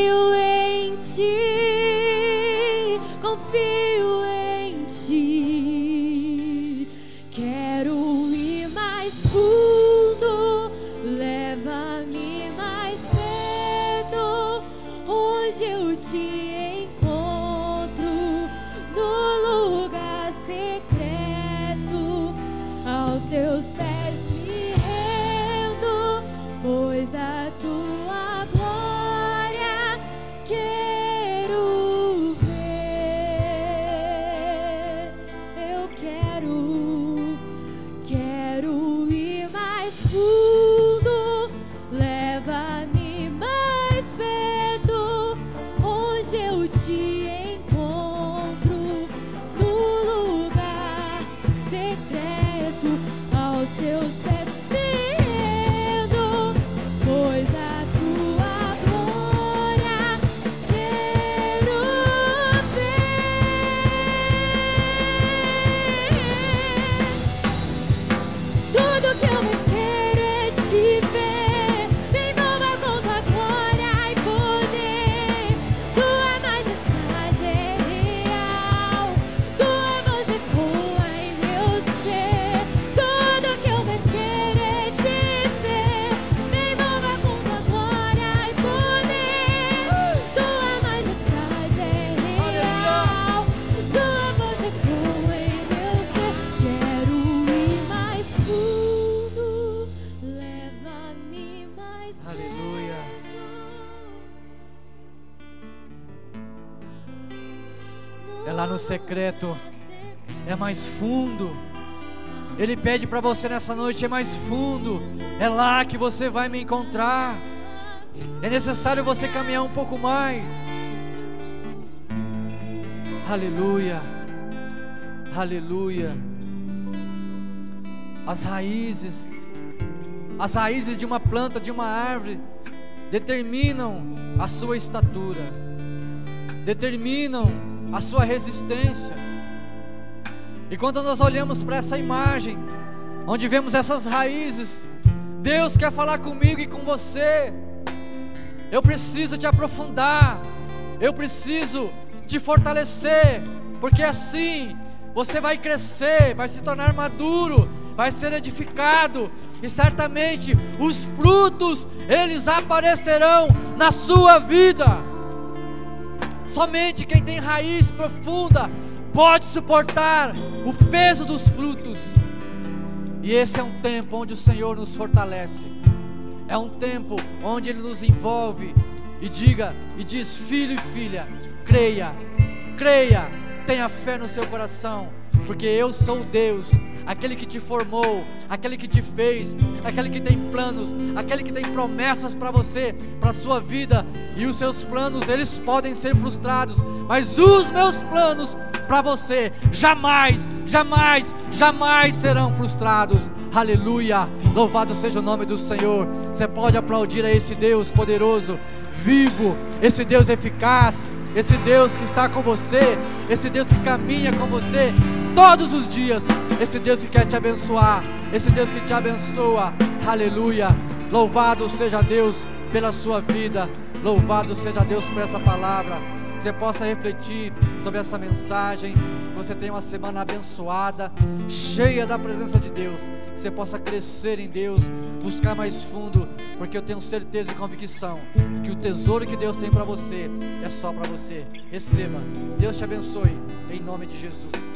secreto, é mais fundo. Ele pede para você nessa noite, é mais fundo. É lá que você vai me encontrar. É necessário você caminhar um pouco mais. Aleluia. Aleluia. As raízes, as raízes de uma planta, de uma árvore, determinam a sua estatura, determinam a sua resistência. E quando nós olhamos para essa imagem, onde vemos essas raízes, Deus quer falar comigo e com você. Eu preciso te aprofundar, eu preciso te fortalecer, porque assim você vai crescer, vai se tornar maduro, vai ser edificado e certamente os frutos eles aparecerão na sua vida. Somente quem tem raiz profunda pode suportar o peso dos frutos. E esse é um tempo onde o Senhor nos fortalece. É um tempo onde ele nos envolve e diga e diz: "Filho e filha, creia, creia, tenha fé no seu coração, porque eu sou Deus, aquele que te formou, aquele que te fez, aquele que tem planos, aquele que tem promessas para você, para sua vida, e os seus planos eles podem ser frustrados, mas os meus planos para você jamais, jamais, jamais serão frustrados. Aleluia! Louvado seja o nome do Senhor. Você pode aplaudir a esse Deus poderoso, vivo, esse Deus eficaz, esse Deus que está com você, esse Deus que caminha com você todos os dias, esse Deus que quer te abençoar, esse Deus que te abençoa. Aleluia! Louvado seja Deus pela sua vida. Louvado seja Deus por essa palavra. Que você possa refletir sobre essa mensagem. Que você tenha uma semana abençoada, cheia da presença de Deus. Que você possa crescer em Deus, buscar mais fundo, porque eu tenho certeza e convicção que o tesouro que Deus tem para você é só para você. Receba. Deus te abençoe em nome de Jesus.